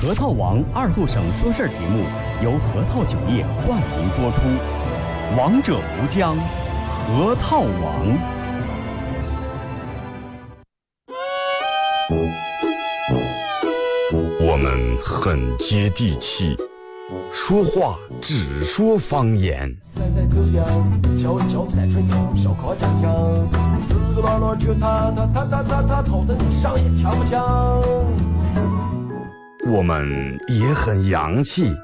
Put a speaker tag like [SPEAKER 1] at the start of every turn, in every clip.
[SPEAKER 1] 核桃王二后生说事儿节目由核桃酒业冠名播出，王者无疆，核桃王。
[SPEAKER 2] 我们很接地气，说话只说方言。我们也很洋气，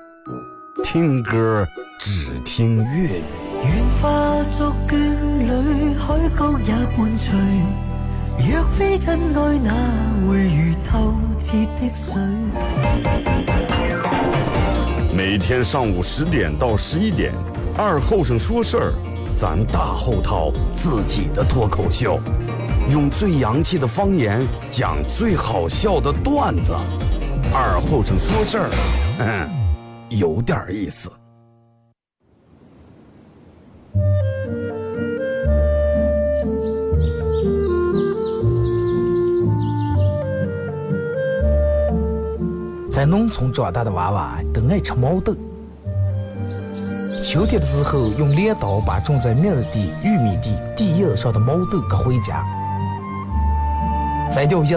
[SPEAKER 2] 听歌只听粤语。愿化作眷侣，海角也伴随。若非真爱，哪会如透彻的水？每天上午十点到十一点，二后生说事儿，咱大后套自己的脱口秀，用最洋气的方言讲最好笑的段子。二后生说事儿，嗯，有点意思。
[SPEAKER 3] 在农村长大的娃娃都爱吃毛豆。秋天的时候，用镰刀把种在麦地、玉米地地叶上的毛豆割回家，摘掉叶，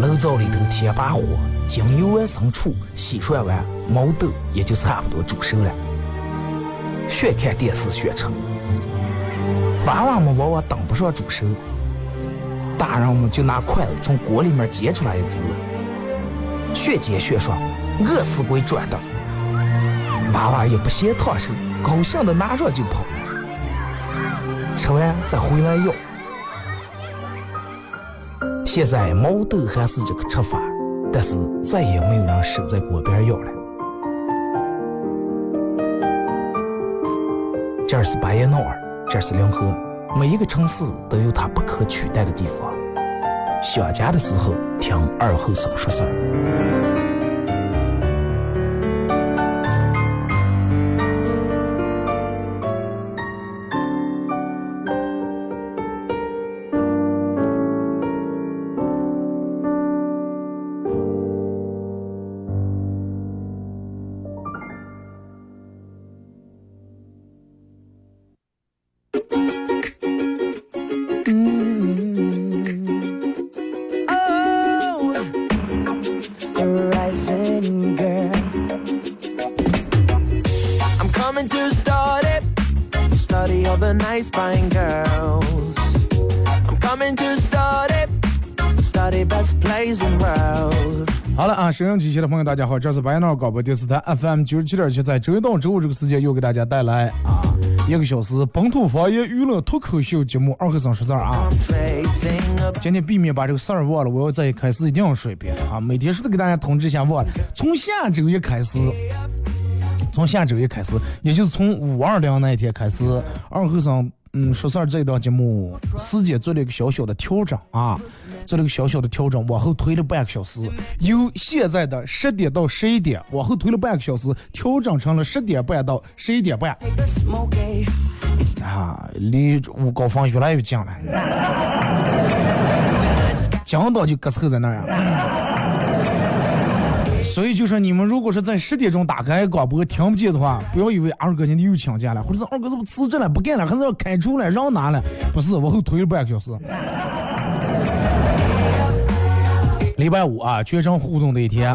[SPEAKER 3] 炉灶里头添把火。将油完生出，洗涮完，毛豆也就差不多煮熟了。学看电视学吃，娃娃们往往等不上煮熟，大人们就拿筷子从锅里面夹出来一只，学煎学涮，饿死鬼转的。娃娃也不嫌烫手，高兴的拿上就跑，吃完再回来要。现在毛豆还是这个吃法。但是再也没有人守在锅边要了。这是巴彦淖尔，这是临河，每一个城市都有它不可取代的地方。想家的时候，听二后生说事儿。
[SPEAKER 4] 好了啊收音机前的朋友，大家好，这是白闹广播电视台 FM 九十七点七，在周一到周五这个时间又给大家带来啊一个小时本土方言娱乐脱口秀节目二和尚说事儿啊。今天避免把这个事儿忘了，我要再开始一定要说一遍啊。每天说都给大家通知一下忘了，从下周一开始，从下周一开始，也就是从五二零那一天开始，二和尚。嗯，说事儿这一档节目时间做了一个小小的调整啊，做了个小小的调整，往后推了半个小时，由现在的十点到十一点，往后推了半个小时，调整成了十点半到十一点半。啊，离五高峰越来越近了，讲到就搁凑在那儿啊。所以就说你们如果是在十点钟打开广播听不见的话，不要以为二哥今天又请假了，或者是二哥是不是辞职了不干了，还是要开除了让拿了？不是，往后推了半个小时。礼拜五啊，全程互动的一天，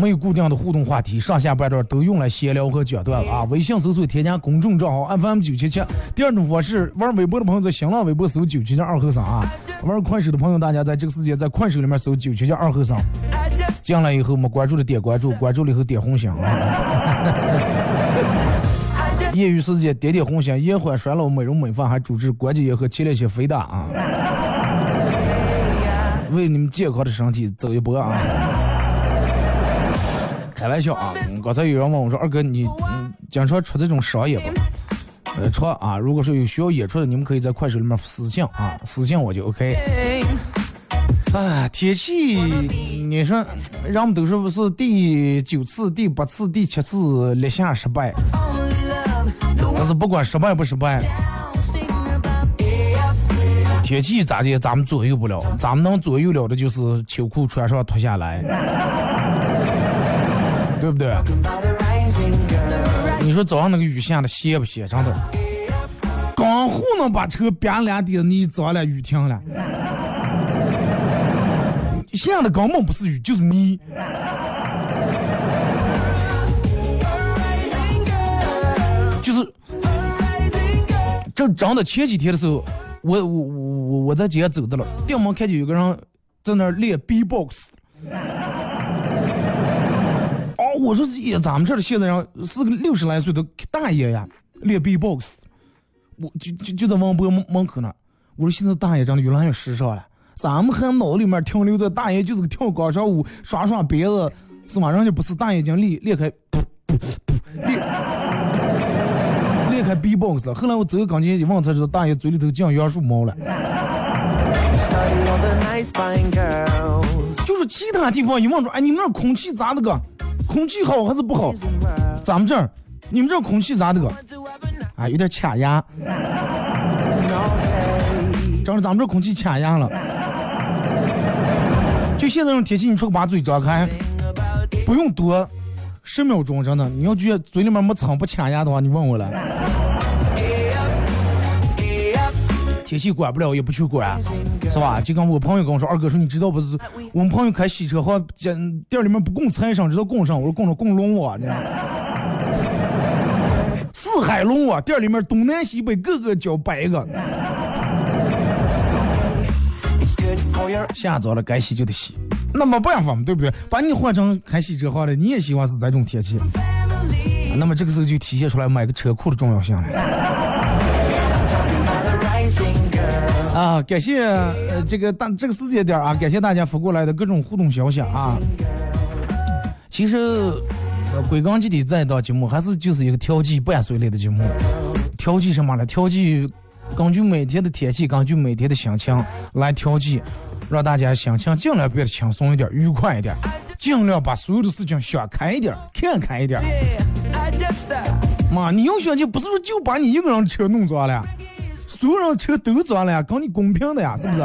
[SPEAKER 4] 没有固定的互动话题，上下半段都用来闲聊和讲段子啊。微信搜索添加公众账号 FM 九七七。第二种方式，玩微博的朋友在新浪微博搜九七七二和尚啊。玩快手的朋友，大家在这个时间在快手里面搜九七七二和尚。进来以后没关注的点关注，关注了以后点红心啊！业余时间点点红心，延缓衰老、美容美发，还主治关节炎和前列腺肥大啊！为你们健康的身体走一波啊！开玩笑啊！刚才有人问我说：“二哥，你经常出这种商业不？”呃，出啊！如果说有需要演出的，你们可以在快手里面私信啊，私信我就 OK。啊，天气，你说，人们都说不是第九次、第八次、第七次立夏失败，但是不管失败不失败，天气咋的，咱们左右不了，咱们能左右了的就是秋裤穿上脱下来，对不对？你说早上那个雨下的歇不歇？真的，刚糊弄把车别两地，你早了雨停了。下的根本不是雨，就是泥。就是这真的前几天的时候，我我我我在街上走的了，店门看见有个人在那练 B-box。哦我说也，咱们这儿的现在人是个六十来岁的大爷呀，练 B-box，我就就就在王博门门口那。我说现在大爷长得越来越时尚了，咱们还脑里面停留在大爷就是个跳广场舞、耍耍别子，是吗？人家不是大爷已经裂裂开，裂裂开 B-box 了。后来我走刚进一问才知道，大爷嘴里头长杨树猫了。就是其他地方一问说，哎，你们那空气咋的个？空气好还是不好？咱们这儿，你们这儿空气咋的个？啊，有点卡牙。正是咱们这空气卡牙了。就现在这种天气，你出去把嘴张开，不用多十秒钟，真的。你要觉得嘴里面没藏不卡牙的话，你问我了。天气管不了，也不去管，是吧？就跟我朋友跟我说，二哥说，你知道不是？我们朋友开洗车，好像店里面不供菜上，知道供上。我说供着供龙啊，你四海龙啊，店里面东南西北各个叫百个。下早了该洗就得洗，那没办法嘛，对不对？把你换成开洗车好了，你也喜欢是这种天气。那么这个时候就体现出来买个车库的重要性了。啊，感谢呃这个大这个时间点啊，感谢大家发过来的各种互动消息啊。其实，呃，归根结底，这档节目还是就是一个调剂伴随类的节目。调剂什么呢？调剂根据每天的天气，根据每天的心情来调剂，让大家心情尽量变得轻松一点、愉快一点，尽量把所有的事情想开一点、看开一点。妈，你要想就不是说就把你一个人车弄脏了。所有人车都脏了呀，跟你公平的呀，是不是？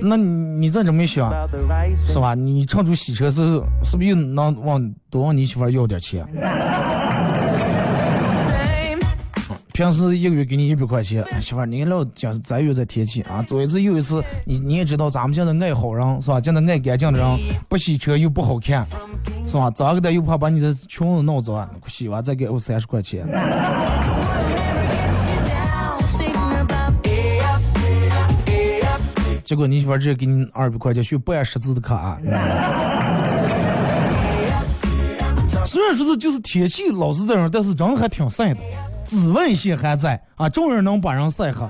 [SPEAKER 4] 那你这这么想，是吧？你唱出洗车时候，是不是又能往多往你媳妇要点钱？平时一个月给你一百块钱，媳妇儿，你老讲咱有这天气啊，左一次右一次，你你也知道咱们现在爱好人是吧？现在爱干净的人，不洗车又不好看，是吧？咋个的又怕把你的裙子弄脏，洗完再给我三十块钱。结果你媳妇儿直接给你二百块钱去办识字的卡。虽然说是就是天气老是这样，但是人还挺晒的。紫外线还在啊，照样能把人晒黑。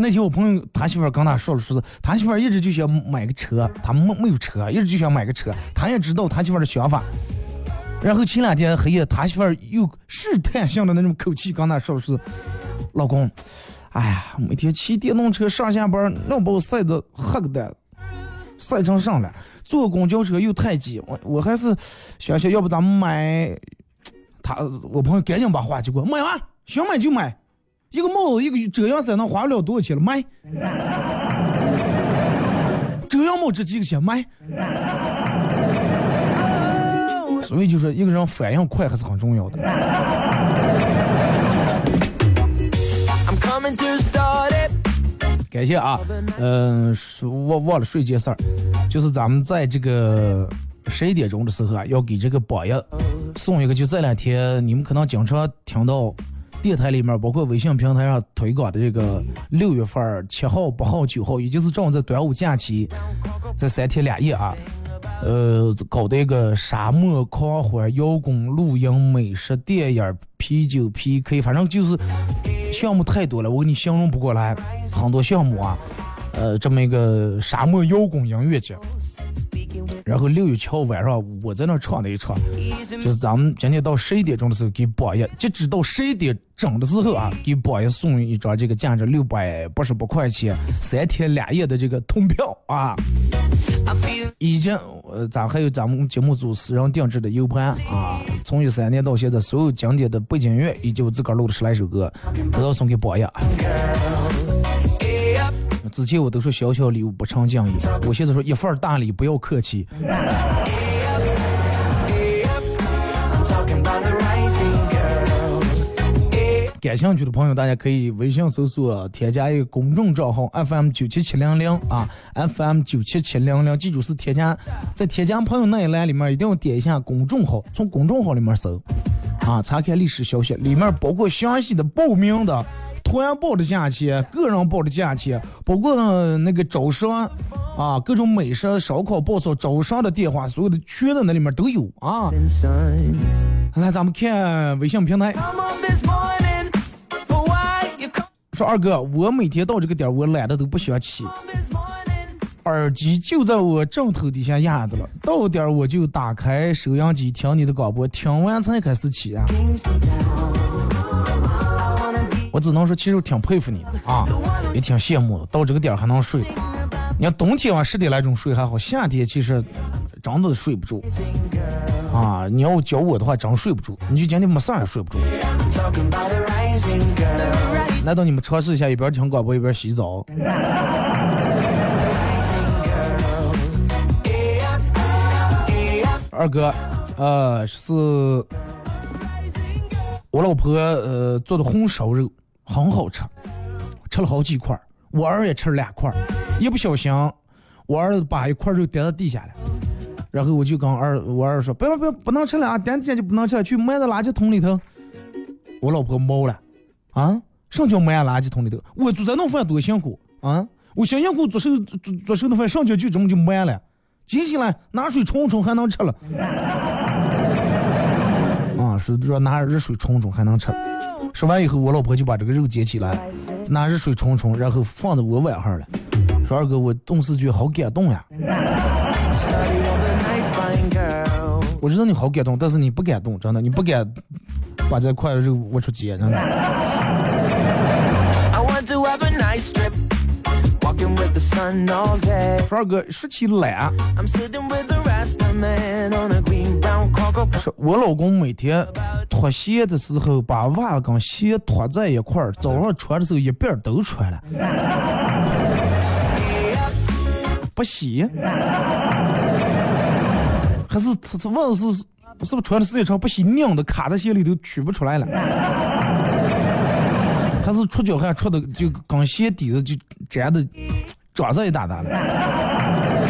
[SPEAKER 4] 那天我朋友他媳妇儿跟他说了，说是他媳妇儿一直就想买个车，他没没有车，一直就想买个车。他也知道他媳妇儿的想法。然后前两天黑夜，他媳妇儿又试探性的那种口气跟他说是：“老公，哎呀，每天骑电动车上下班，能把我晒得黑个的，晒成啥了？坐公交车又太挤，我我还是想想，要不咱们买。”他我朋友赶紧把话接过，买完想买就买，一个帽子一个遮阳伞能花不了多少钱了，买。遮阳帽值几个钱？买。所以就是一个人反应快还是很重要的。感谢啊，嗯，忘忘了说一件事儿，就是咱们在这个。十一点钟的时候啊，要给这个榜一送一个，就这两天你们可能经常听到电台里面，包括微信平台上推广的这个六月份七号、八号、九号，也就是正好在端午假期，这三天两夜啊，呃，搞的一个沙漠狂欢、摇滚、露营、美食、电影、啤酒 PK，反正就是项目太多了，我给你形容不过来，很多项目啊。呃，这么一个沙漠摇滚音乐节。然后六月七号晚上我在那唱了一场，就是咱们今天到十一点钟的时候给榜一，截止到十一点整的时候啊，给榜一送一张这个价值六百八十八块钱三天两夜的这个通票啊。已经呃，咱还有咱们节目组私人定制的 U 盘啊，从一三年到现在，所有经典的背景音乐以及我自个儿录的十来首歌，都要送给榜一。之前我都说小小礼物不成敬意，我现在说一份大礼不要客气。感兴趣的朋友，大家可以微信搜索添加一个公众账号 FM 九七七零零啊，FM 九七七零零，记住是添加，在添加朋友那一栏里面一定要点一下公众号，从公众号里面搜啊，查看历史消息，里面包括详细的报名的。团报的价钱，个人报的价钱，包括那个招商啊，各种美食、烧烤、爆炒、招商的电话，所有的全在那里面都有啊。来，咱们看微信平台。说二哥，我每天到这个点，我懒得都不想起，耳机就在我枕头底下压着了，到点我就打开收音机听你的广播，听完才开始起啊。我只能说，其实我挺佩服你的啊，也挺羡慕的。到这个点还能睡，你看冬天晚十点来钟睡还好，夏天其实真的睡不住啊。你要教我的话，真睡不住。你就今天没事也睡不住。难道你们尝试一下，一边听广播一边洗澡？二哥，呃，是我老婆呃做的红烧肉。很好吃，吃了好几块儿我儿也吃了两块儿一不小心，我儿子把一块肉掉到地下了，然后我就跟儿我儿说：“不要不要，不能吃了啊，点下就不能吃了，去埋到垃圾桶里头。”我老婆毛了，啊，什么叫埋垃圾桶里头？我做这顿饭多辛苦啊！我辛辛苦做手做做手顿饭，上去就这么就埋了，接下来拿水冲冲还能吃了。啊，是说拿热水冲冲还能吃。说完以后，我老婆就把这个肉捡起来，拿热水冲冲，然后放在我碗上了。说二哥，我顿时觉得好感动呀！我知道你好感动，但是你不感动，真的，你不敢把这块肉挖出街，真的。说二哥，说起懒。是，我老公每天脱鞋的时候，把袜跟鞋脱在一块儿，早上穿的时候一遍都穿了，不洗，还是他他问是是不是穿的时间长不洗，拧的卡在鞋里头取不出来了，还是出脚汗出的就跟鞋底子就粘的爪子一大大的。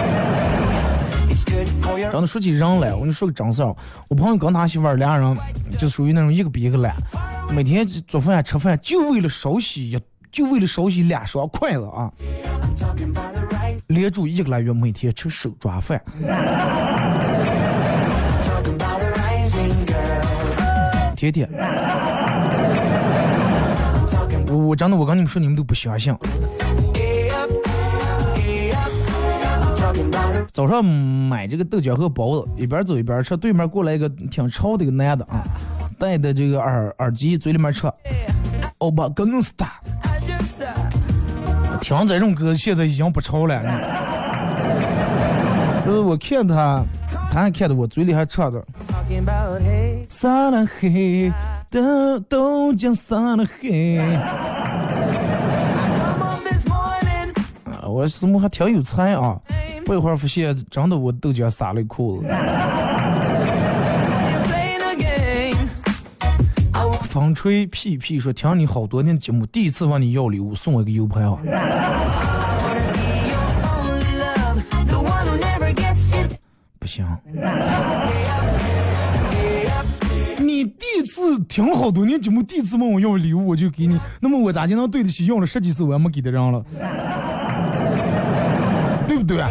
[SPEAKER 4] 真的说起人来，我跟你说个真事儿。我朋友跟他媳妇儿俩人就属于那种一个比一个懒，每天做饭吃饭就为了烧洗一，就为了烧洗两双筷子啊。连住一个来月，每天吃手抓饭。天天。我我真的我跟你们说，你们都不相信。早上买这个豆浆和包子，一边走一边吃。对面过来一个挺潮的一个男的啊，戴的这个耳耳机，嘴里面吃。欧巴格努斯塔，听这种歌现在已经不潮了。就是我看他，他还看着我嘴里还唱着。撒了黑的豆浆，撒了黑。啊，我怎么还挺有才啊？不一会儿发现，真的我豆浆洒了一裤子。风吹屁屁说听你好多年节目，第一次问你要礼物，送我一个 U 盘啊！不行，你第一次听好多年节目，第一次问我要礼物，我就给你，那么我咋就能对得起要了十几次我还没给的人了？对不对？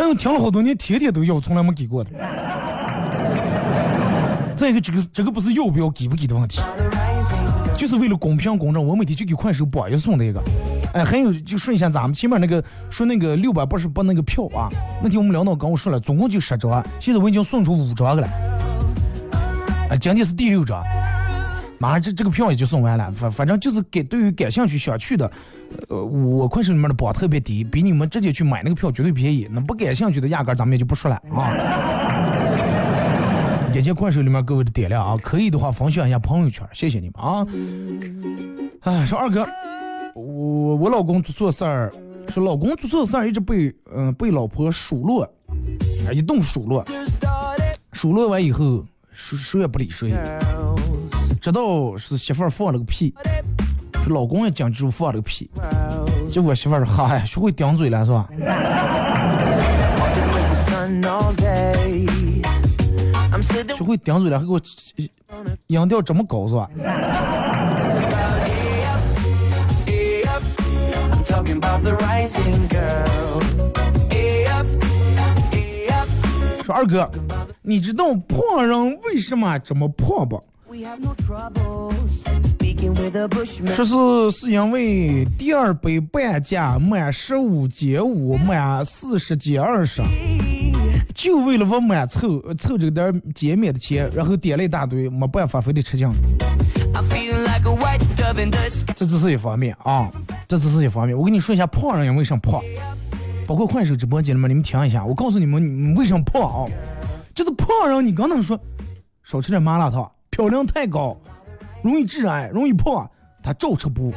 [SPEAKER 4] 还有听了好多年，天天都要，从来没给过的。再一个，这个这个不是要不要给不给的问题，就是为了公平公正，我每天就给快手榜一送的一个，哎，还有就顺一下咱们前面那个说那个六百八十八那个票啊，那天我们领导跟我说了，总共就十张，现在我已经送出五张了。哎，今天是第六张，马上这这个票也就送完了。反反正就是给对于感兴趣想去的，呃，我快手里面的榜特别低，比你们直接去买那个票绝对便宜。那不感兴趣的，压根咱们也就不说了啊。感谢快手里面各位的点亮啊，可以的话分享一下朋友圈，谢谢你们啊。哎，说二哥。我我老公做错事儿，说老公做错事儿一直被嗯被老婆数落，啊一顿数落，数落完以后谁谁也不理谁，直到是媳妇儿放了个屁，说老公也讲住放了个屁，结果媳妇儿说嗨学会顶嘴了是吧？学会顶嘴了还给我音调这么高是吧？说二哥，你知道胖人为什么这么胖不？说是是因为第二杯半价满十五减五，满四十减二十，就为了我满凑凑这个点减免的钱，然后点了一大堆，没办法非得吃酱。这只是一方面啊，这只是一方面。我跟你说一下胖人为什么胖，包括快手直播间里面，你们听一下。我告诉你们，你为什么胖啊？就是胖人，你刚才说少吃点麻辣烫，漂亮太高，容易致癌，容易胖，他照吃不？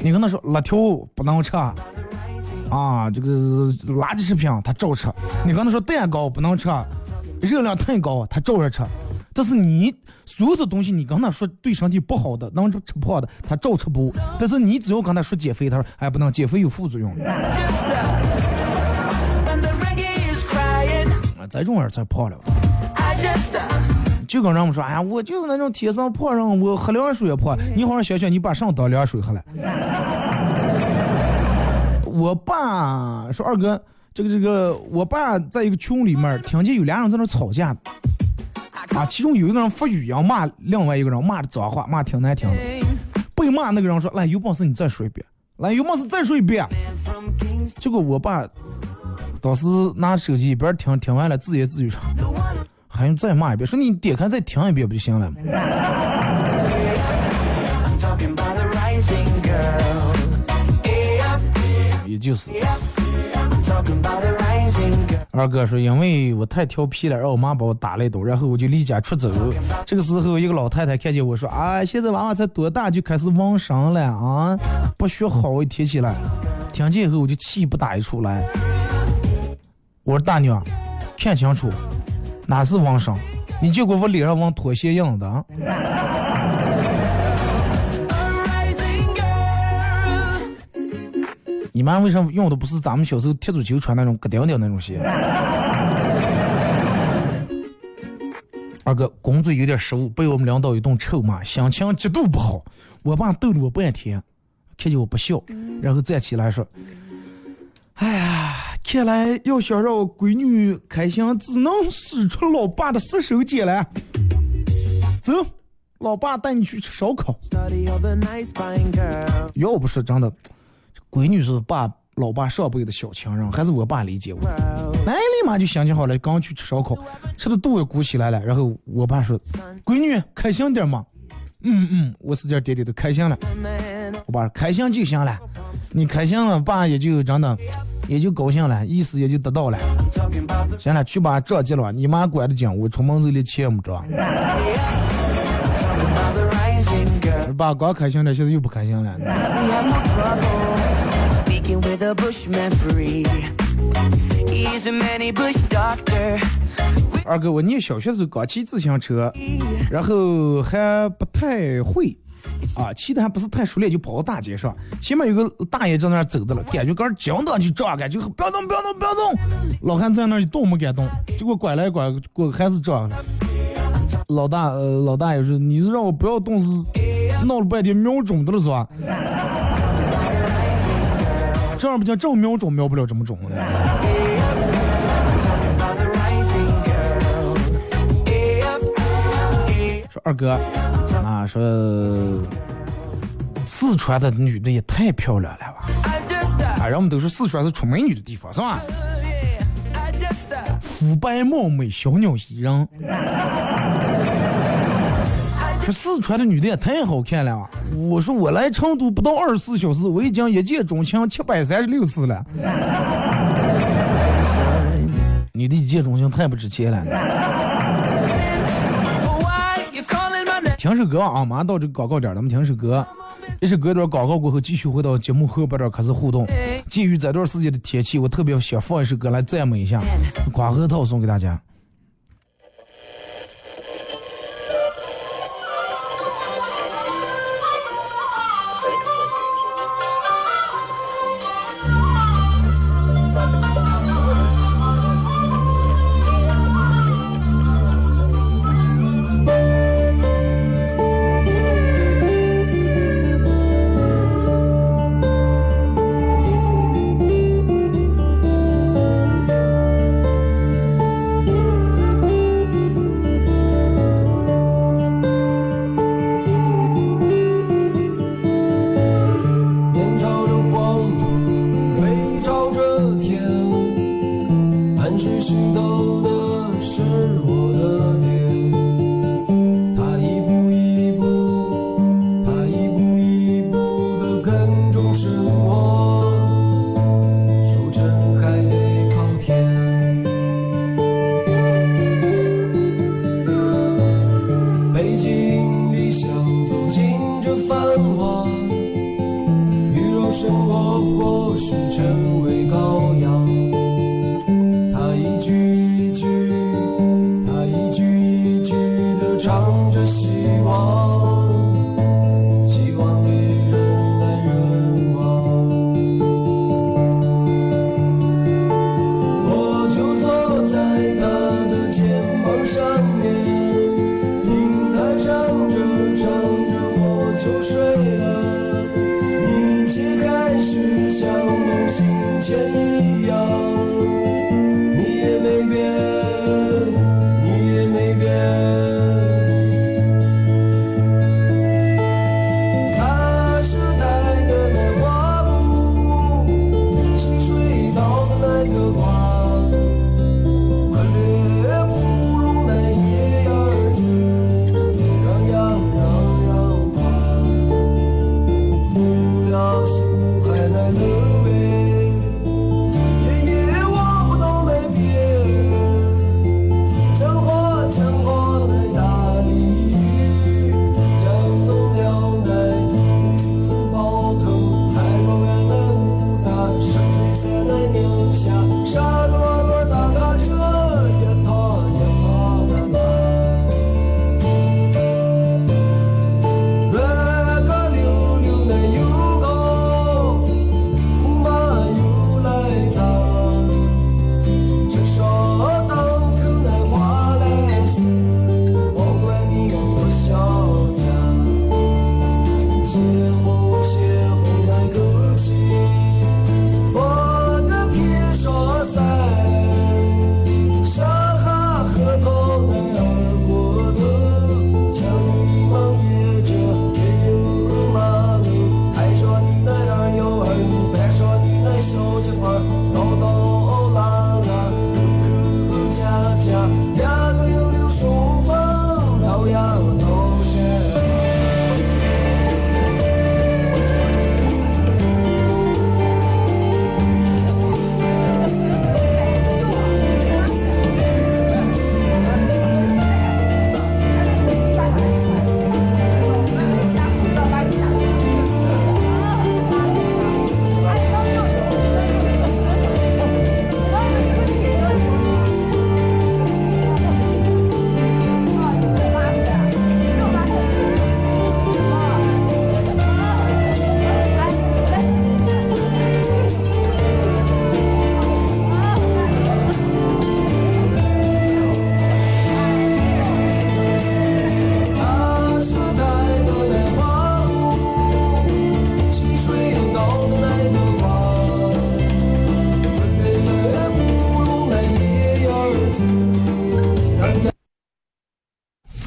[SPEAKER 4] 你跟他说辣条不能吃啊，这个垃圾食品他照吃。你跟他说蛋糕不能吃，热量太高，他照着吃。但是你所有的东西，你跟他说对身体不好的，能吃胖的，他照吃不。但是你只要跟他说减肥，他说哎不能，减肥有副作用。啊，这种人才胖了。就跟人们说，哎呀，我就是那种天生胖人，我喝凉水也胖。你好好想想，你把上当凉水喝了。我爸说二哥，这个这个，我爸在一个群里面听见有俩人在那吵架。啊，其中有一个人发语音骂另外一个人，骂的脏话，骂挺难听的。被骂那个人说：“来，有本事你再说一遍，来，有本事再说一遍。”结果我爸当时拿手机一边听，听完了自言自语说：“还用再骂一遍？说你点开再听一遍不就行了吗？” 也就是。二哥说：“因为我太调皮了，让我妈把我打了一顿，然后我就离家出走。这个时候，一个老太太看见我说：‘啊，现在娃娃才多大就开始妄生了啊？不学好一天起来。’听见以后，我就气不打一处来。我说大娘，看清楚，哪是妄生？你见过我脸上往拖鞋印的？”你妈为什么用的不是咱们小时候踢足球穿那种咯顶顶那种鞋？二哥，工作有点失误，被我们领导一顿臭骂，心情极度不好。我爸逗了我半天，看见我不笑，然后站起来说：“哎呀，看来要想让闺女开心，只能使出老爸的杀手锏了。走，老爸带你去吃烧烤。要不是真的。”闺女是爸老爸上辈的小情人，还是我爸理解我？哎，立马就想起好了，刚去吃烧烤，吃的肚也鼓起来了。然后我爸说：“闺女，开心点嘛。”嗯嗯，我使劲点点都，开心了。我爸说：“开心就行了，你开心了，爸也就真的也就高兴了，意思也就得到了。行了，去把账结了，你妈管得紧，我出门时连钱也没着。爸刚开心了，现在又不开心了。二哥，我念小学时候刚骑自行车，然后还不太会，啊，骑的还不是太熟练，就跑到大街上，前面有个大爷在那儿走的了，感觉杆儿紧的就撞，感觉不要动，不要动，不要动。老汉在那儿一动没敢动，结果拐来拐过还是撞了。老大，呃，老大爷说：“你是让我不要动，是闹了半天瞄准的了是吧？”这样不叫正瞄准瞄不了这么准的。说二哥，说
[SPEAKER 5] 四川的女的也太漂亮了吧！啊，人们都说四川是出美女的地方，是吧？肤白貌美，小鸟依人。说四川的女的也太好看了啊！我说我来成都不到二十四小时，我已经一见钟情七百三十六次了。你的一见钟情太不值钱了。听首歌啊，马上到这个广告点咱们听首歌。一首歌一段广告过后，继续回到节目后半段开始互动。鉴于这段时间的天气，我特别想放一首歌来赞美一下瓜核桃，送给大家。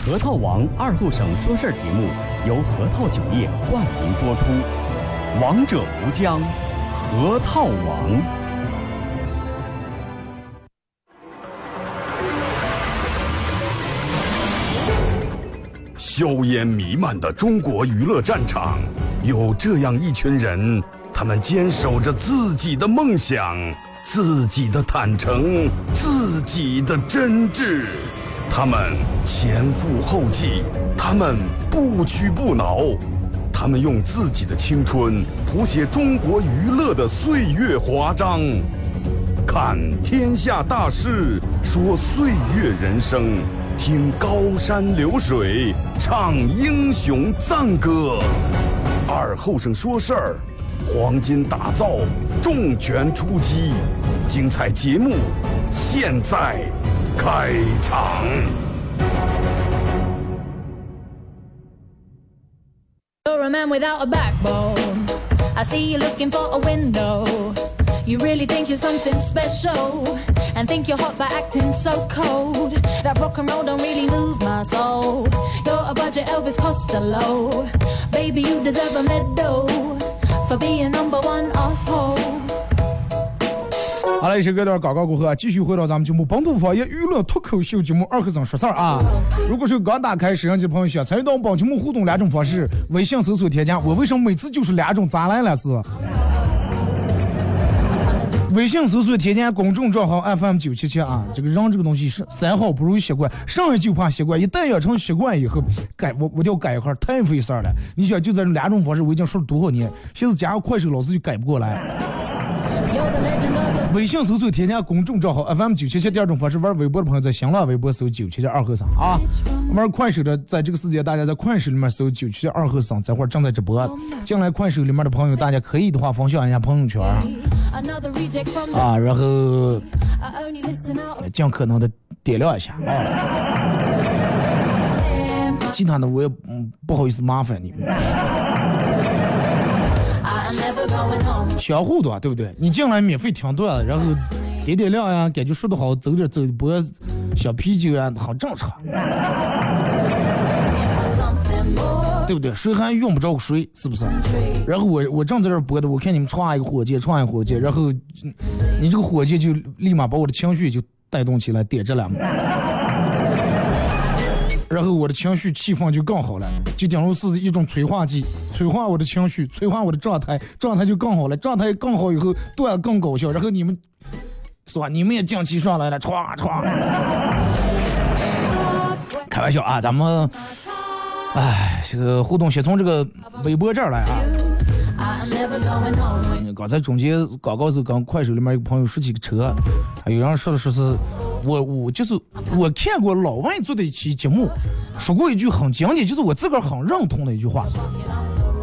[SPEAKER 6] 核桃
[SPEAKER 1] 王二后省说事儿节目由核桃酒业冠名播出，王者无疆，核桃王。
[SPEAKER 2] 硝烟弥漫的中国娱乐战场，有这样一群人，他们坚守着自己的梦想。自己的坦诚，自己的真挚，他们前赴后继，他们不屈不挠，他们用自己的青春谱写中国娱乐的岁月华章。看天下大事，说岁月人生，听高山流水，唱英雄赞歌。二后生说事儿。黄金打造，重拳出击，精彩节目现在 You're a man without a backbone. I see you looking for a window. You really think you're something special and think you're hot by acting so cold. That rock and roll don't really move my soul. You're a budget Elvis Costello. Baby, you deserve a medal.
[SPEAKER 4] 好了，一首歌段广告过后啊，继续回到咱们节目本土方言娱乐脱口秀节目二和尚说事儿啊。如果是刚打开摄像机朋友，想参与到我们本节目互动两种方式：微信搜索添加我，为什么每次就是两种？咋来了是？微信搜索添加公众账号 FM 九七七啊，这个人这个东西是三好不如习惯，上来就怕习惯，一旦养成习惯以后，改我我就改一下太费事儿了。你想就这两种方式，我已经说了多少年，现在加上快手，老师就改不过来。微信搜索添加公众账号 FM 九七七，第二种方式玩微博的朋友在新浪微博搜九七七二和尚啊，玩快手的在这个时间大家在快手里面搜九七七二和尚，这会儿正在直播，进来快手里面的朋友大家可以的话分享一下朋友圈啊，然后尽可能的点亮一下啊，其他的我也不好意思麻烦你们。相互的，对不对？你进来免费听段，然后点点亮呀，感觉说的好，走点走波小啤酒呀，很正常，对不对？谁还用不着谁，是不是？然后我我正在这播的，我看你们创一个火箭，创一个火箭，然后你这个火箭就立马把我的情绪就带动起来，点着了嘛。然后我的情绪气氛就更好了，就等于是一种催化剂，催化我的情绪，催化我的状态，状态就更好了，状态更好以后段更搞笑，然后你们是吧？你们也降气上来了，歘歘。开玩笑啊，咱们，哎，这个互动先从这个微博这儿来啊。刚才中间广告时候，刚快手里面有个朋友说起个车，还有人说的说是。我我就是我看过老外做的一期节目，说过一句很经典，就是我自个儿很认同的一句话，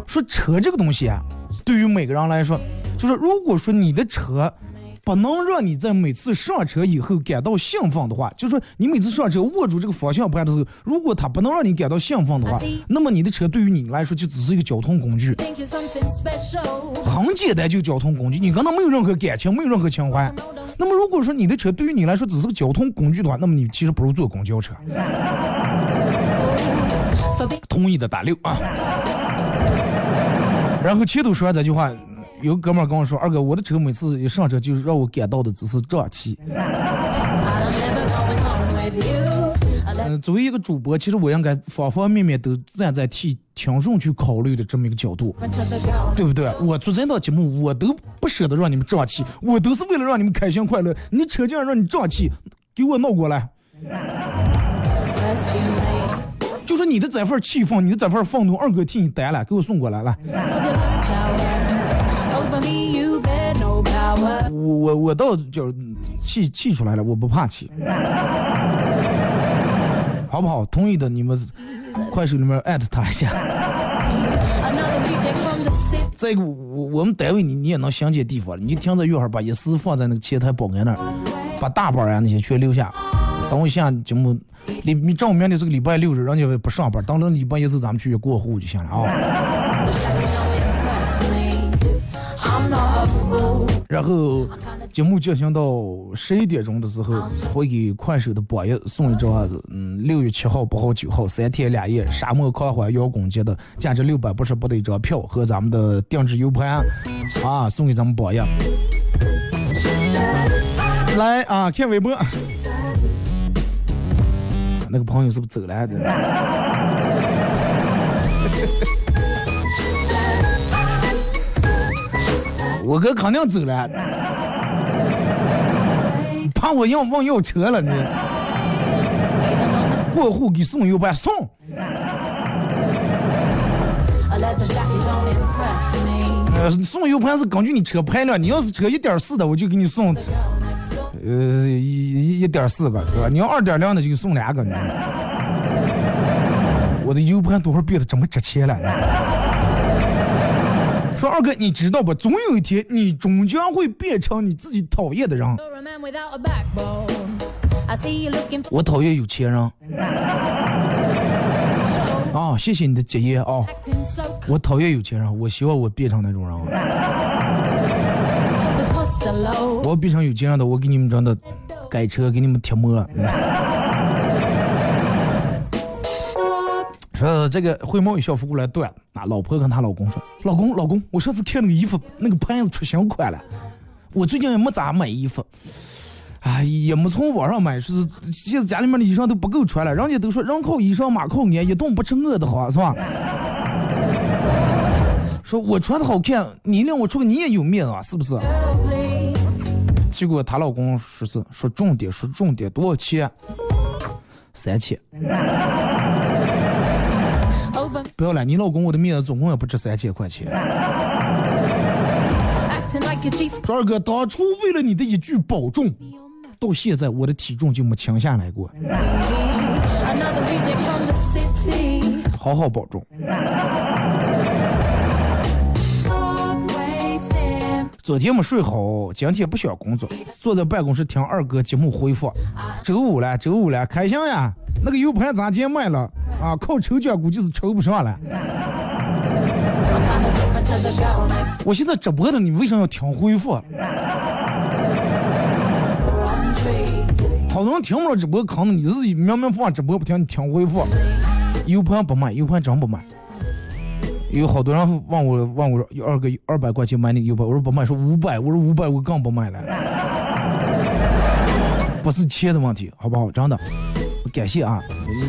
[SPEAKER 4] 说车这个东西啊，对于每个人来说，就是如果说你的车不能让你在每次上车以后感到兴奋的话，就是说你每次上车握住这个方向盘的时候，如果它不能让你感到兴奋的话，那么你的车对于你来说就只是一个交通工具，很简单就交通工具，你跟他没有任何感情，没有任何情怀。那么如果说你的车对于你来说只是个交通工具的话，那么你其实不如坐公交车。同意的打六啊。然后前头说完这句话，有哥们跟我说：“二哥，我的车每次一上车就是让我感到的只是胀气。”嗯，作为一个主播，其实我应该方方面面都站在替听众去考虑的这么一个角度，对不对？我做这档节目，我都不舍得让你们胀气，我都是为了让你们开心快乐。你车竟然让你胀气，给我闹过来！就说你的这份气愤，你的这份愤怒，二哥替你担了，给我送过来来。我我我倒就气气出来了，我不怕气。好不好？同意的，你们快手里面艾特他一下。再一个，我我们单位你你也能想见地方，你停在院儿把钥匙放在那个前台保安那儿，把大包啊那些全留下。等我下节目，礼你正好明天是个礼拜六日，人家不上班，等到礼拜一时咱们去过户就行了啊。然后节目进行到十一点钟的时候，会给快手的榜一送一张，嗯，六月七号、八号、九号三天两夜沙漠狂欢摇滚节的价值六百八十八的一张票和咱们的定制 U 盘啊，送给咱们榜一。来啊，看微博，那个朋友是不是走了？我哥肯定走了，怕我要忘要车了呢。过户给送 U 盘送。呃，送 U 盘是根据你车排量，你要是车一点四的，我就给你送，呃，一一点四个，是吧？你要二点零的就送两个呢。我的 U 盘多少变得这么值钱了？说二哥，你知道不？总有一天，你终将会变成你自己讨厌的人。我讨厌有钱人。啊，谢谢你的结业啊！我讨厌有钱人，我希望我变成那种人。我要变成有钱人的，我给你们真的改车，给你们贴膜。说这个灰毛一小扶过来断，那老婆跟她老公说：“老公，老公，我上次看那个衣服，那个牌子出新款了，我最近也没咋买衣服，啊，也没从网上买，是现在家里面的衣裳都不够穿了，人家都说人靠衣裳马靠鞍，一顿不吃饿得慌，是吧？说我穿的好看，你让我出去你也有面子啊，是不是？结果她老公说是说重点，说重点，多少钱？三千。”不要了，你老公我的面子总共也不值三千块钱。说二哥，当初为了你的一句保重，到现在我的体重就没轻下来过。好好保重。昨天没睡好，今天不想工作，坐在办公室听二哥节目回复。周五了，周五了，开心呀！那个 U 盘咋今天卖了？啊，靠抽奖估计是抽不上了。我现在直播的，你为什么要听回复？好多人听不了直播坑的，你是明明放直播不听，你听回复。U 盘不卖，U 盘真不卖。有好多人问我问我说二个二百块钱买那个 U 盘，我说不卖，说五百，我说五百我更不卖了，不是钱的问题，好不好？真的，感谢啊，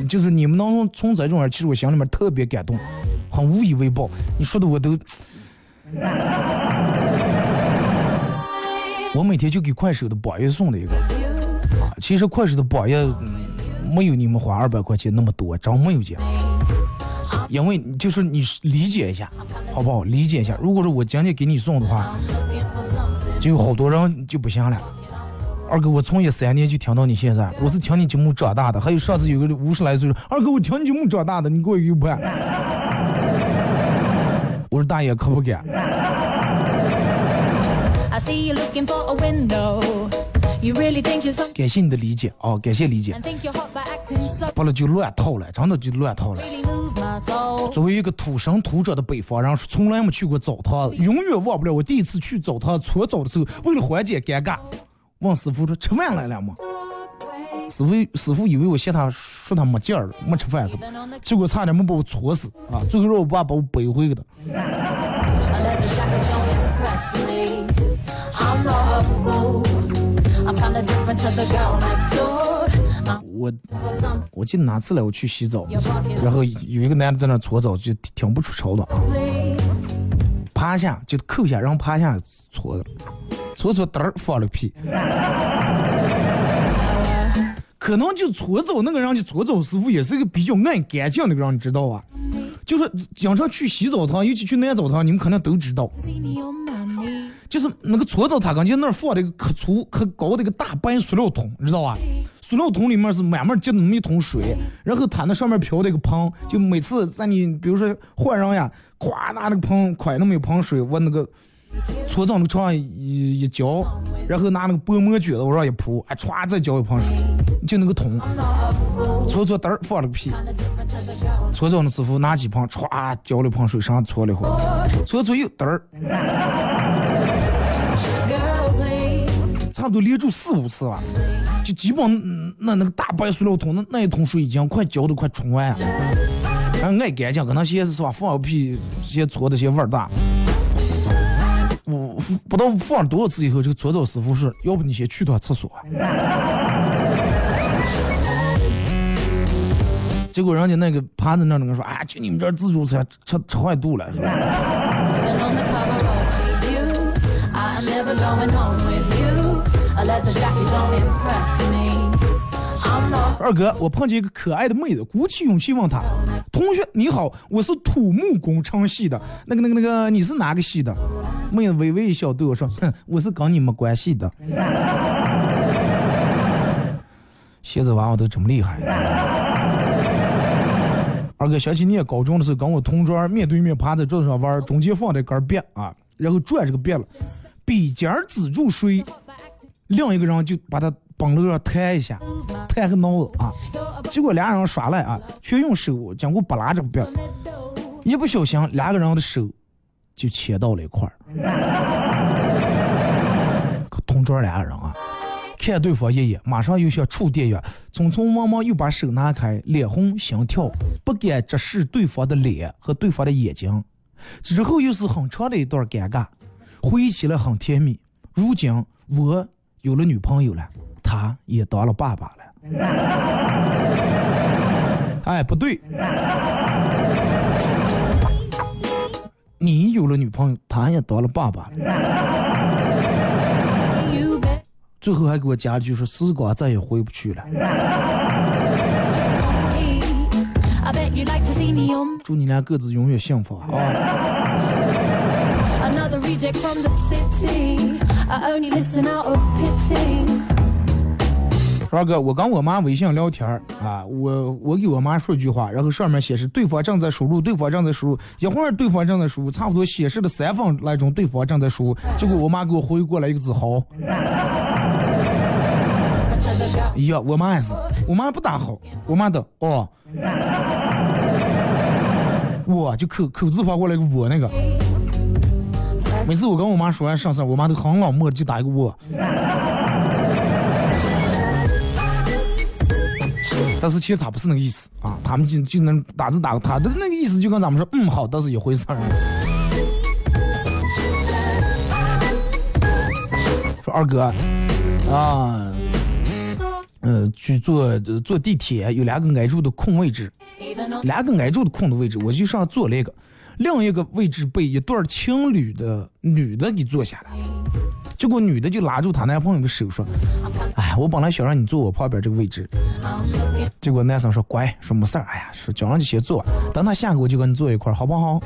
[SPEAKER 4] 就是你们能从这种人，其实我心里面特别感动，很无以为报。你说的我都，我每天就给快手的榜一送了一个，啊，其实快手的榜一没有你们花二百块钱那么多，真没有钱。因为就是你理解一下，好不好？理解一下。如果说我今天给你送的话，就有好多人就不行了。二哥，我从业三年就听到你现在，我是听你节目长大的。还有上次有个五十来岁说，二哥，我听你节目长大的，你给我 U 盘。我说大爷可不敢。感谢你的理解啊，感谢理解。不了就乱套了，真的就乱套了。作为一个土生土长的北方人，从来没去过澡堂，永远忘不了我第一次去澡堂搓澡的时候，为了缓解尴尬，问师傅说吃饭来了吗？师傅师傅以为我嫌他说他没劲儿了，没吃饭是吧？结果差点没把我搓死啊！最后让我爸把我背回去的。我我记得哪次来我去洗澡，然后有一个男的在那搓澡，就听不出潮的啊，趴下就扣下，然后趴下搓的，搓搓嘚儿放了屁，可能就搓澡那个人就搓澡师傅也是一个比较爱干净的人，你知道吧？就是经常去洗澡堂，尤其去男澡堂，你们可能都知道。就是那个搓澡，他刚就那儿放的一个可粗可高的一个大白塑料桶，你知道吧？塑料桶里面是满满接那么一桶水，然后他那上面飘的一个盆，就每次在你比如说换人呀，咵拿那个盆快那么一盆水往那个搓澡那个床上一一浇，然后拿那个薄膜卷子往上一铺，哎歘再浇一盆水，就那个桶，搓搓嘚儿放了个屁，搓澡那师傅拿几盆歘浇了一盆水上搓了一会儿，搓搓又嘚儿。差不多连住四五次吧，就基本那那个大白塑料桶那那一桶水已经快浇的快冲完了，然后爱干净，可能鞋子是吧，放个屁些搓的些味儿大。我不知道放了多少次以后，这个搓澡师傅说，要不你先去趟厕所。结果人家那个趴在那儿跟说，哎，就你们这自助餐吃吃坏肚了，是吧
[SPEAKER 7] ？Even on the cover of GQ, I am never going home with
[SPEAKER 4] 二哥，我碰见一个可爱的妹子，鼓起勇气问她：“同学你好，我是土木工程系的，那个那个那个，你是哪个系的？”妹子微微一笑对我说：“哼，我是跟你没关系的。”鞋子娃娃都这么厉害。二哥，想起你高中的时候，跟我同桌面对面趴在桌子上玩，中间放着根笔啊，然后转这个笔了，笔尖儿止住水，另一个人就把他帮楼上弹一下，弹个脑子啊，结果俩人耍赖啊，却用手经过不拉这个笔，一不小心两个人的手就切到了一块儿。可同桌俩人啊，看对方一眼，马上又像触电一样，匆匆忙忙又把手拿开，脸红心跳，不敢直视对方的脸和对方的眼睛。之后又是很长的一段尴尬，回忆起来很甜蜜。如今我有了女朋友了，他也当了爸爸了。哎，不对，你有了女朋友，他也当了爸爸了。最后还给我加了句说：“时光再也回不去了。
[SPEAKER 7] on me. I bet you'd like to see me on ”
[SPEAKER 4] 祝你俩各自永远幸福啊！
[SPEAKER 7] Another reject from the city. I only listen out of pity.
[SPEAKER 4] 说二哥，我跟我妈微信聊天儿啊，我我给我妈说句话，然后上面显示对方正在输入，对方正在输入，一会儿对方正在输入，差不多显示了三分来钟，对方正在输入，结果我妈给我回过来一个字好
[SPEAKER 7] ，Friends of the girl.
[SPEAKER 4] 呀，我妈也是，我妈不打好，我妈的哦，我就口口字旁过来个我那个，每次我跟我妈说完上事儿，我妈都很冷漠的就打一个我。但是其实他不是那个意思啊，他们就就能打字打个他的那个意思就跟咱们说，嗯，好，倒是一回事儿。说二哥，啊，呃，去坐坐地铁有两个挨住的空位置，两个挨住的空的位置，我就上坐了一个，另一个位置被一对情侣的女的给坐下了，结果女的就拉住她男朋友的手说：“哎，我本来想让你坐我旁边这个位置。”结果男生说乖，说没事儿，哎呀，说叫人就先坐，等他下个我就跟你坐一块儿，好不好？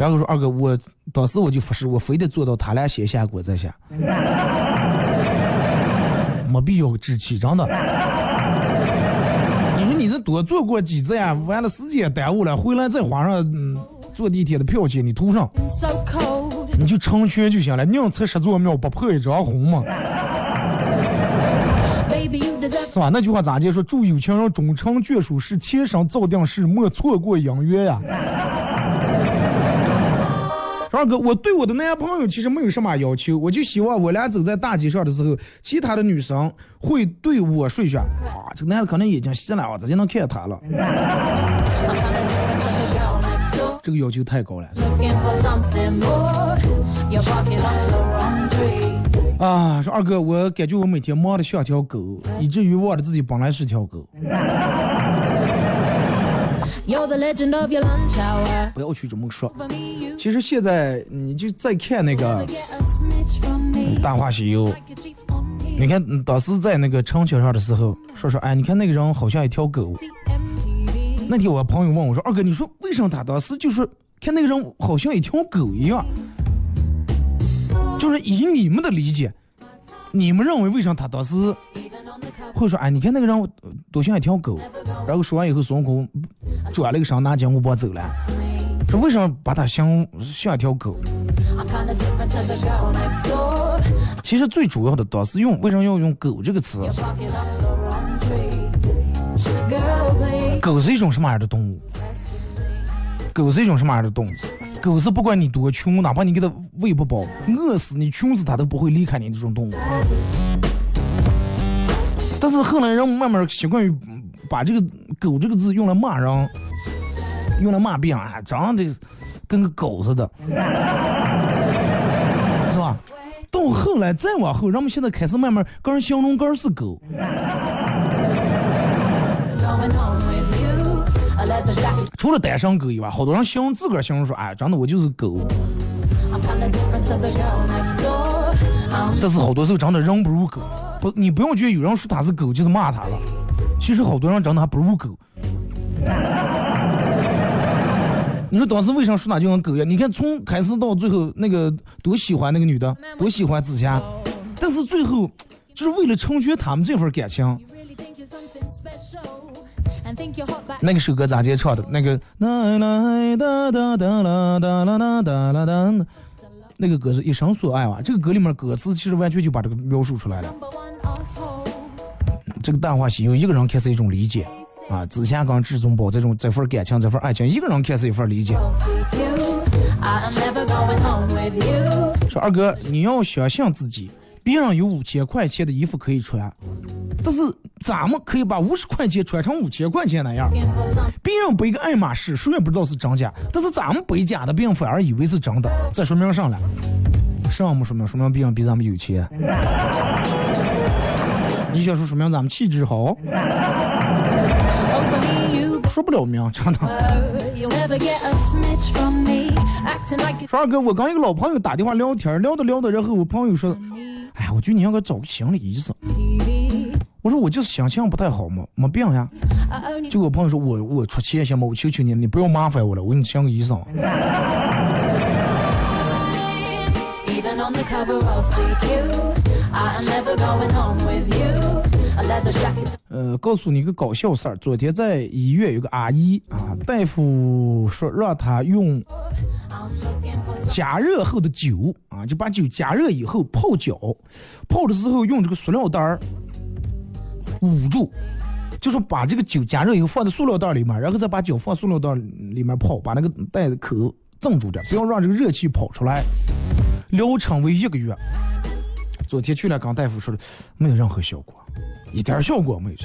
[SPEAKER 4] 然后说二哥，我当时我就发誓，我非得坐到他俩先下我再下，没必要置气，真的。你多坐过几次呀？完了时间耽误了，回来再花上嗯坐地铁的票钱，你图上
[SPEAKER 7] ，So cold.
[SPEAKER 4] 你就成全就行了，宁拆十座庙，不破一张红嘛是吧？那句话咋接说？祝有情人终成眷属，是前生造定事，莫错过姻缘呀。说二哥，我对我的男朋友其实没有什么要求，我就希望我俩走在大街上的时候，其他的女生会对我说一句啊，这个男的可能眼睛瞎了，我直接能看他了。这个要求太高了.啊！说二哥，我感觉我每天忙得像条狗，以至于忘了自己本来是条狗。不要去这么说。
[SPEAKER 7] For me, you
[SPEAKER 4] 其实现在你就再看那个
[SPEAKER 7] get a smidge from me.
[SPEAKER 4] 《大话西游》，你看当时在那个城墙上的时候，说说，哎，你看那个人好像一条狗。那天我朋友问我说，二哥，你说为什么他当时就说看那个人好像一条狗一样？就是以你们的理解，你们认为为什么他当时会说，哎，你看那个人多像一条狗？然后说完以后，孙悟空转了个身，拿金箍棒走了。说为什么把他像像一条狗？其实最主要的，当时用为什么要用狗这个词？狗是一种什么样的动物？狗是一种什么样的动物？狗是不管你多穷，哪怕你给它喂不饱，饿死你、穷死它都不会离开你这种动物。但是后来人们慢慢习惯于把这个“狗”这个字用来骂人，用来骂别人，啊，长得跟个狗似的，是吧？到后来再往后，人们现在开始慢慢跟人形容个儿是狗。除了单身狗以外，好多人形容自个儿形容说，哎，长得我就是狗。但是好多时候长得人不如狗，不，你不用觉得有人说他是狗就是骂他了。其实好多人长得还不如狗。你说当时为啥说他就跟狗一样？你看从开始到最后，那个多喜欢那个女的，多喜欢子霞，但是最后就是为了成全他们这份感情，那个首歌咋接唱的？那个，那个歌是一生所爱哇。这个歌里面歌词其实完全就把这个描述出来了。这个《大话西游》，一个人开始一种理解啊，紫霞跟至尊宝这种这份感情、这份爱情，一个人开始一份理解。说二哥，你要相信自己，别人有五千块钱的衣服可以穿，但是咱们可以把五十块钱穿成五千块钱那样。别人背个爱马仕，谁也不知道是真假，但是咱们背假的，别人反而以为是真的，这说明啥了？啥没说明？说明别人比咱们有钱。你想说说明咱们气质好说不了名，真的。二哥，我跟一个老朋友打电话聊天，聊着聊着，然后我朋友说哎呀，我觉得你应该找个心理医生。我说我就是心情不太好嘛，没病呀。就我朋友说我我出钱行吗？我求求你，你不要麻烦我了，我给你请个医生。呃，告诉你一个搞笑事儿，昨天在医院有个阿姨啊，大夫说让她用加热后的酒啊，就把酒加热以后泡脚，泡的时候用这个塑料袋儿捂住，就说把这个酒加热以后放在塑料袋里面，然后再把酒放塑料袋里面泡，把那个袋子口镇住点，不要让这个热气跑出来。疗程为一个月。昨天去了，跟大夫说的没有任何效果，一点效果没有。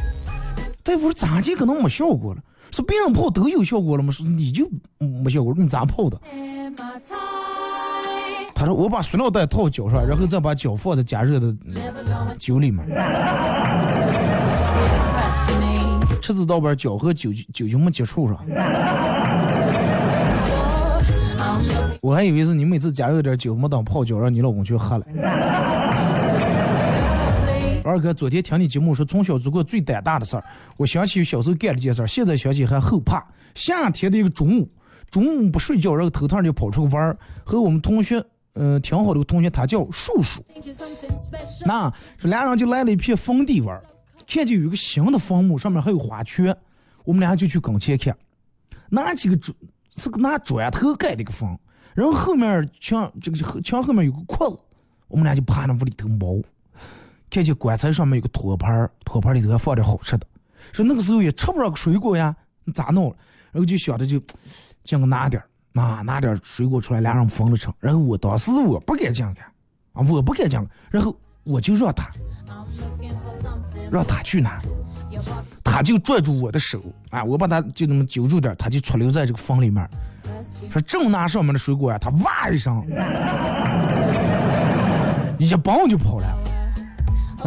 [SPEAKER 4] 大夫说咋就可能没效果了？说别人泡都有效果了吗？说你就没效果，你咋泡的？他说我把塑料袋套脚上，然后再把脚放在加热的酒里面
[SPEAKER 7] ，impress me.
[SPEAKER 4] 吃子到边脚和酒酒就没接触上。我还以为是你每次加热点酒没当泡脚，让你老公去喝了。二哥，昨天听你节目说从小做过最胆大的事儿，我想起小时候干了件事儿，现在想起还后怕。夏天的一个中午，中午不睡觉，然后头趟就跑出去玩儿，和我们同学，呃，挺好的个同学，他叫叔叔。那说俩人就来了一片坟地玩儿，看见有一个新的坟墓，上面还有花圈，我们俩就去跟前看，拿几个砖，是个拿砖头盖的一个坟，然后后面墙这个墙后面有个窟窿，我们俩就趴那屋里头猫，看见棺材上面有个托盘，托盘里头还放点好吃的，说那个时候也吃不上水果呀，咋弄？然后就想着就，这样拿点儿啊，拿点水果出来，俩人分了吃。然后我当时我不敢这样干，啊，我不敢这样，然后我就让他让他去拿，他就拽住我的手，啊，我把他就那么揪住点，他就出溜在这个房里面，说正拿上面的水果呀，他哇一声，一蹦就跑了。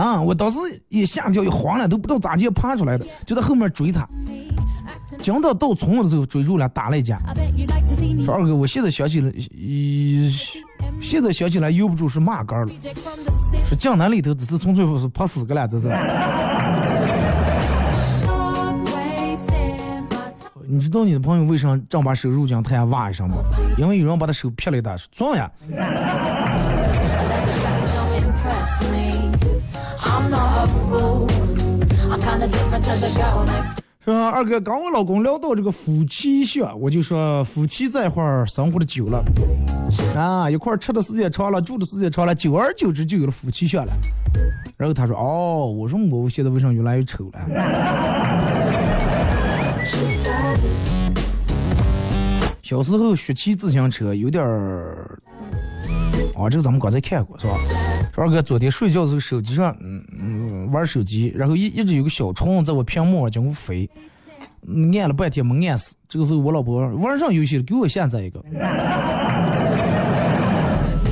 [SPEAKER 4] 啊！我当时一吓一跳，一慌了，都不知道咋就爬出来的，就在后面追他。讲到到村子的时候，追住了，打了一架。说二哥，我现在想起来，现在想起来，由不住是骂杆了。说江南里头只是纯粹是怕死个了，这是。你知道你的朋友为啥正把手入江太哇一声吗？因为有人把他手劈了一大，说撞呀！说二哥，刚我老公聊到这个夫妻相，我就说夫妻在一块儿生活的久了，啊，一块儿吃的时间长了，住的时间长了，久而久之就有了夫妻相了。然后他说，哦，我说我现在为什么越来越丑了？小时候学骑自行车有点儿，啊，这个咱们刚才看过是吧？说二哥昨天睡觉的时候手机上，嗯嗯玩手机，然后一一直有个小虫在我屏幕上经过飞，嗯按了半天没按死。这个时候我老婆玩上游戏了，给我下载一个，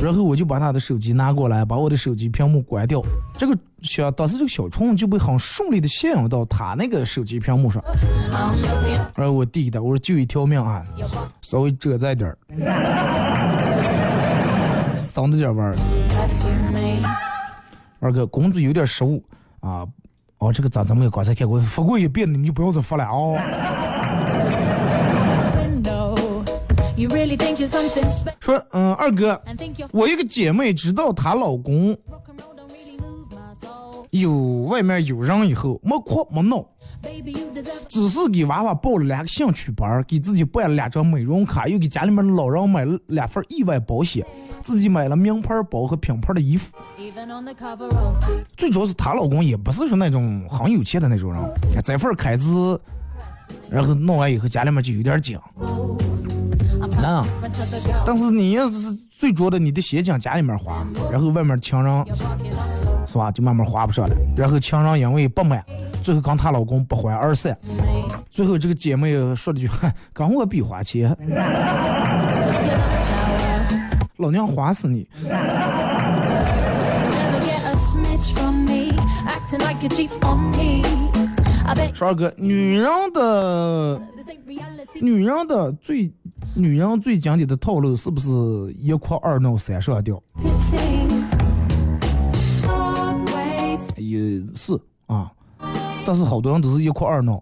[SPEAKER 4] 然后我就把她的手机拿过来，把我的手机屏幕关掉。这个小当时这个小虫就被很顺利的吸引到她那个手机屏幕上，然后我递给他，我说就一条命啊，稍微遮在点儿，省着点玩儿。二哥工作有点失误啊哦这个咱咱们也刚才看过发过一遍你就不要再发了哦。说嗯二哥我一个姐妹知道她老公有外面有人以后没哭没闹只是给娃娃报了两个兴趣班给自己办了两张美容卡又给家里面老人买了两份意外保险。自己买了名牌包和品牌的衣服。最主要是她老公也不是说那种很有钱的那种人，这份开支，然后弄完以后家里面就有点紧。
[SPEAKER 7] Girl.
[SPEAKER 4] 但是你要是最主要的，你得先讲家里面花，然后外面情人是吧，就慢慢花不上了。然后情人因为不满，最后跟她老公不欢而散。最后这个姐妹说了句：“哼，跟我比花钱，老娘花死你。
[SPEAKER 7] You never get a snitch from me, acting like a chief on me. I bet ”
[SPEAKER 4] 说二哥，女人的
[SPEAKER 7] this ain't reality.
[SPEAKER 4] 女人的最女人最经典的套路是不是一哭二闹三上吊？也是啊，但是好多人都是一哭二闹。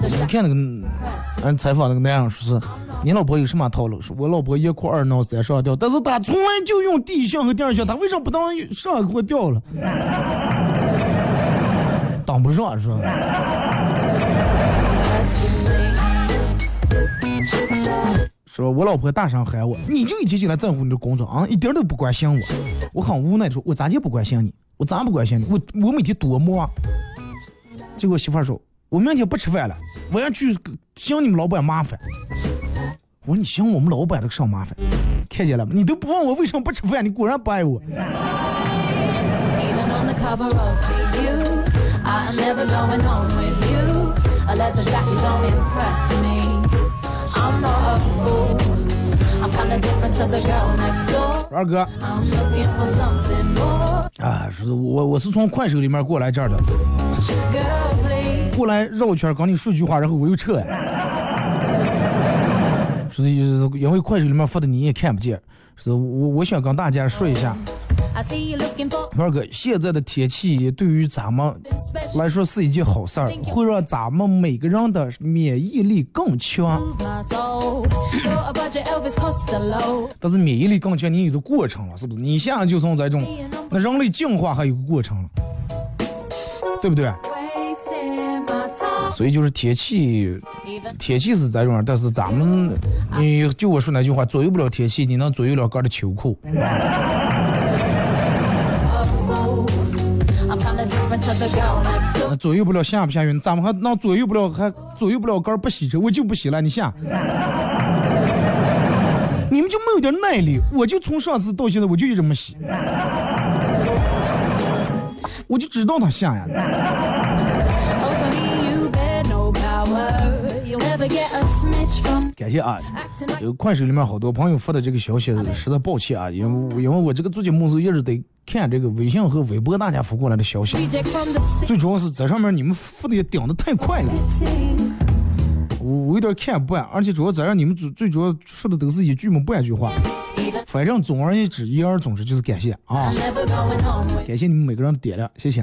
[SPEAKER 7] 你
[SPEAKER 4] 看那个嗯采访那个男人说是，你老婆有什么套路？说我老婆一哭二闹三上吊，但是她从来就用第一项和第二项，她为什么不当上一给我掉了？当不上是吧？说我老婆大声喊我，你就一天起来在乎你的工作啊，一点都不关心我。我很无奈的说，我咋就不关心你？我咋不关心你？我我每天多忙。结果媳妇说，我明天不吃饭了，我要去向你们老板麻烦。我说你向我们老板这个上麻烦，看见了吗？你都不问我为什么不吃饭，你果然不爱我。
[SPEAKER 7] Even on the cover of GQ, I am never going home with you. A leather jacket don't impress me. I'm not a fool. I'm kinda different to the girl next door.
[SPEAKER 4] 二哥
[SPEAKER 7] I'm looking for something more.
[SPEAKER 4] 啊，是我我是从快手里面过来这儿的
[SPEAKER 7] ，Girl, please.
[SPEAKER 4] 过来绕一圈跟你说句话，然后我又撤呀。是因为快手里面发的你也看不见，是我我想跟大家说一下。二哥，现在的天气对于咱们来说是一件好事儿，会让咱们每个人的免疫力更强。但是免疫力更强，你有个过程了，是不是？你现在就从这种，那人类进化还有个过程了，对不对.所以就是天气天气是这种，但是咱们，你就我说那句话，左右不了天气，你能左右了个人的秋裤。那左右不了下不下雨，咱们还能左右不了，还左右不了杆儿不洗车，我就不洗了，你下。你们就没有点耐力，我就从上次到现在我就一直没洗，我就知道他下呀。感谢啊
[SPEAKER 7] like
[SPEAKER 4] 有快手里面好多朋友发的这个消息，实在抱歉啊，因为因为我这个做节目时候一直得看这个微信和微博大家发过来的消息.最主要是在上面你们发的也顶的太快了。我我有点看不惯，而且主要咱让你们主最主要说的都是一句嘛半句话，反正总而言之，言而总之就是感谢啊感谢你们每个人的点亮，谢谢。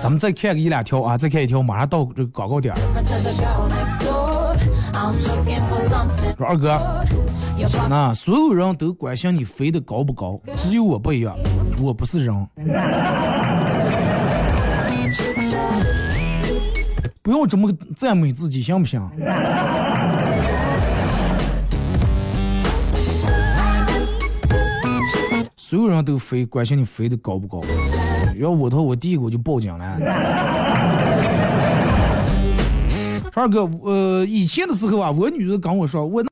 [SPEAKER 4] 咱们再看个一两条啊，再看一条，马上到这个广告点.说二哥，那所有人都关心你飞得高不高，只有我不一样，我不是人。不要这么赞美自己，行不行？所有人都飞，关心你飞的高不高。要我的话，我第一个我就报警了。二哥，呃，以前的时候啊，我女儿跟我说，我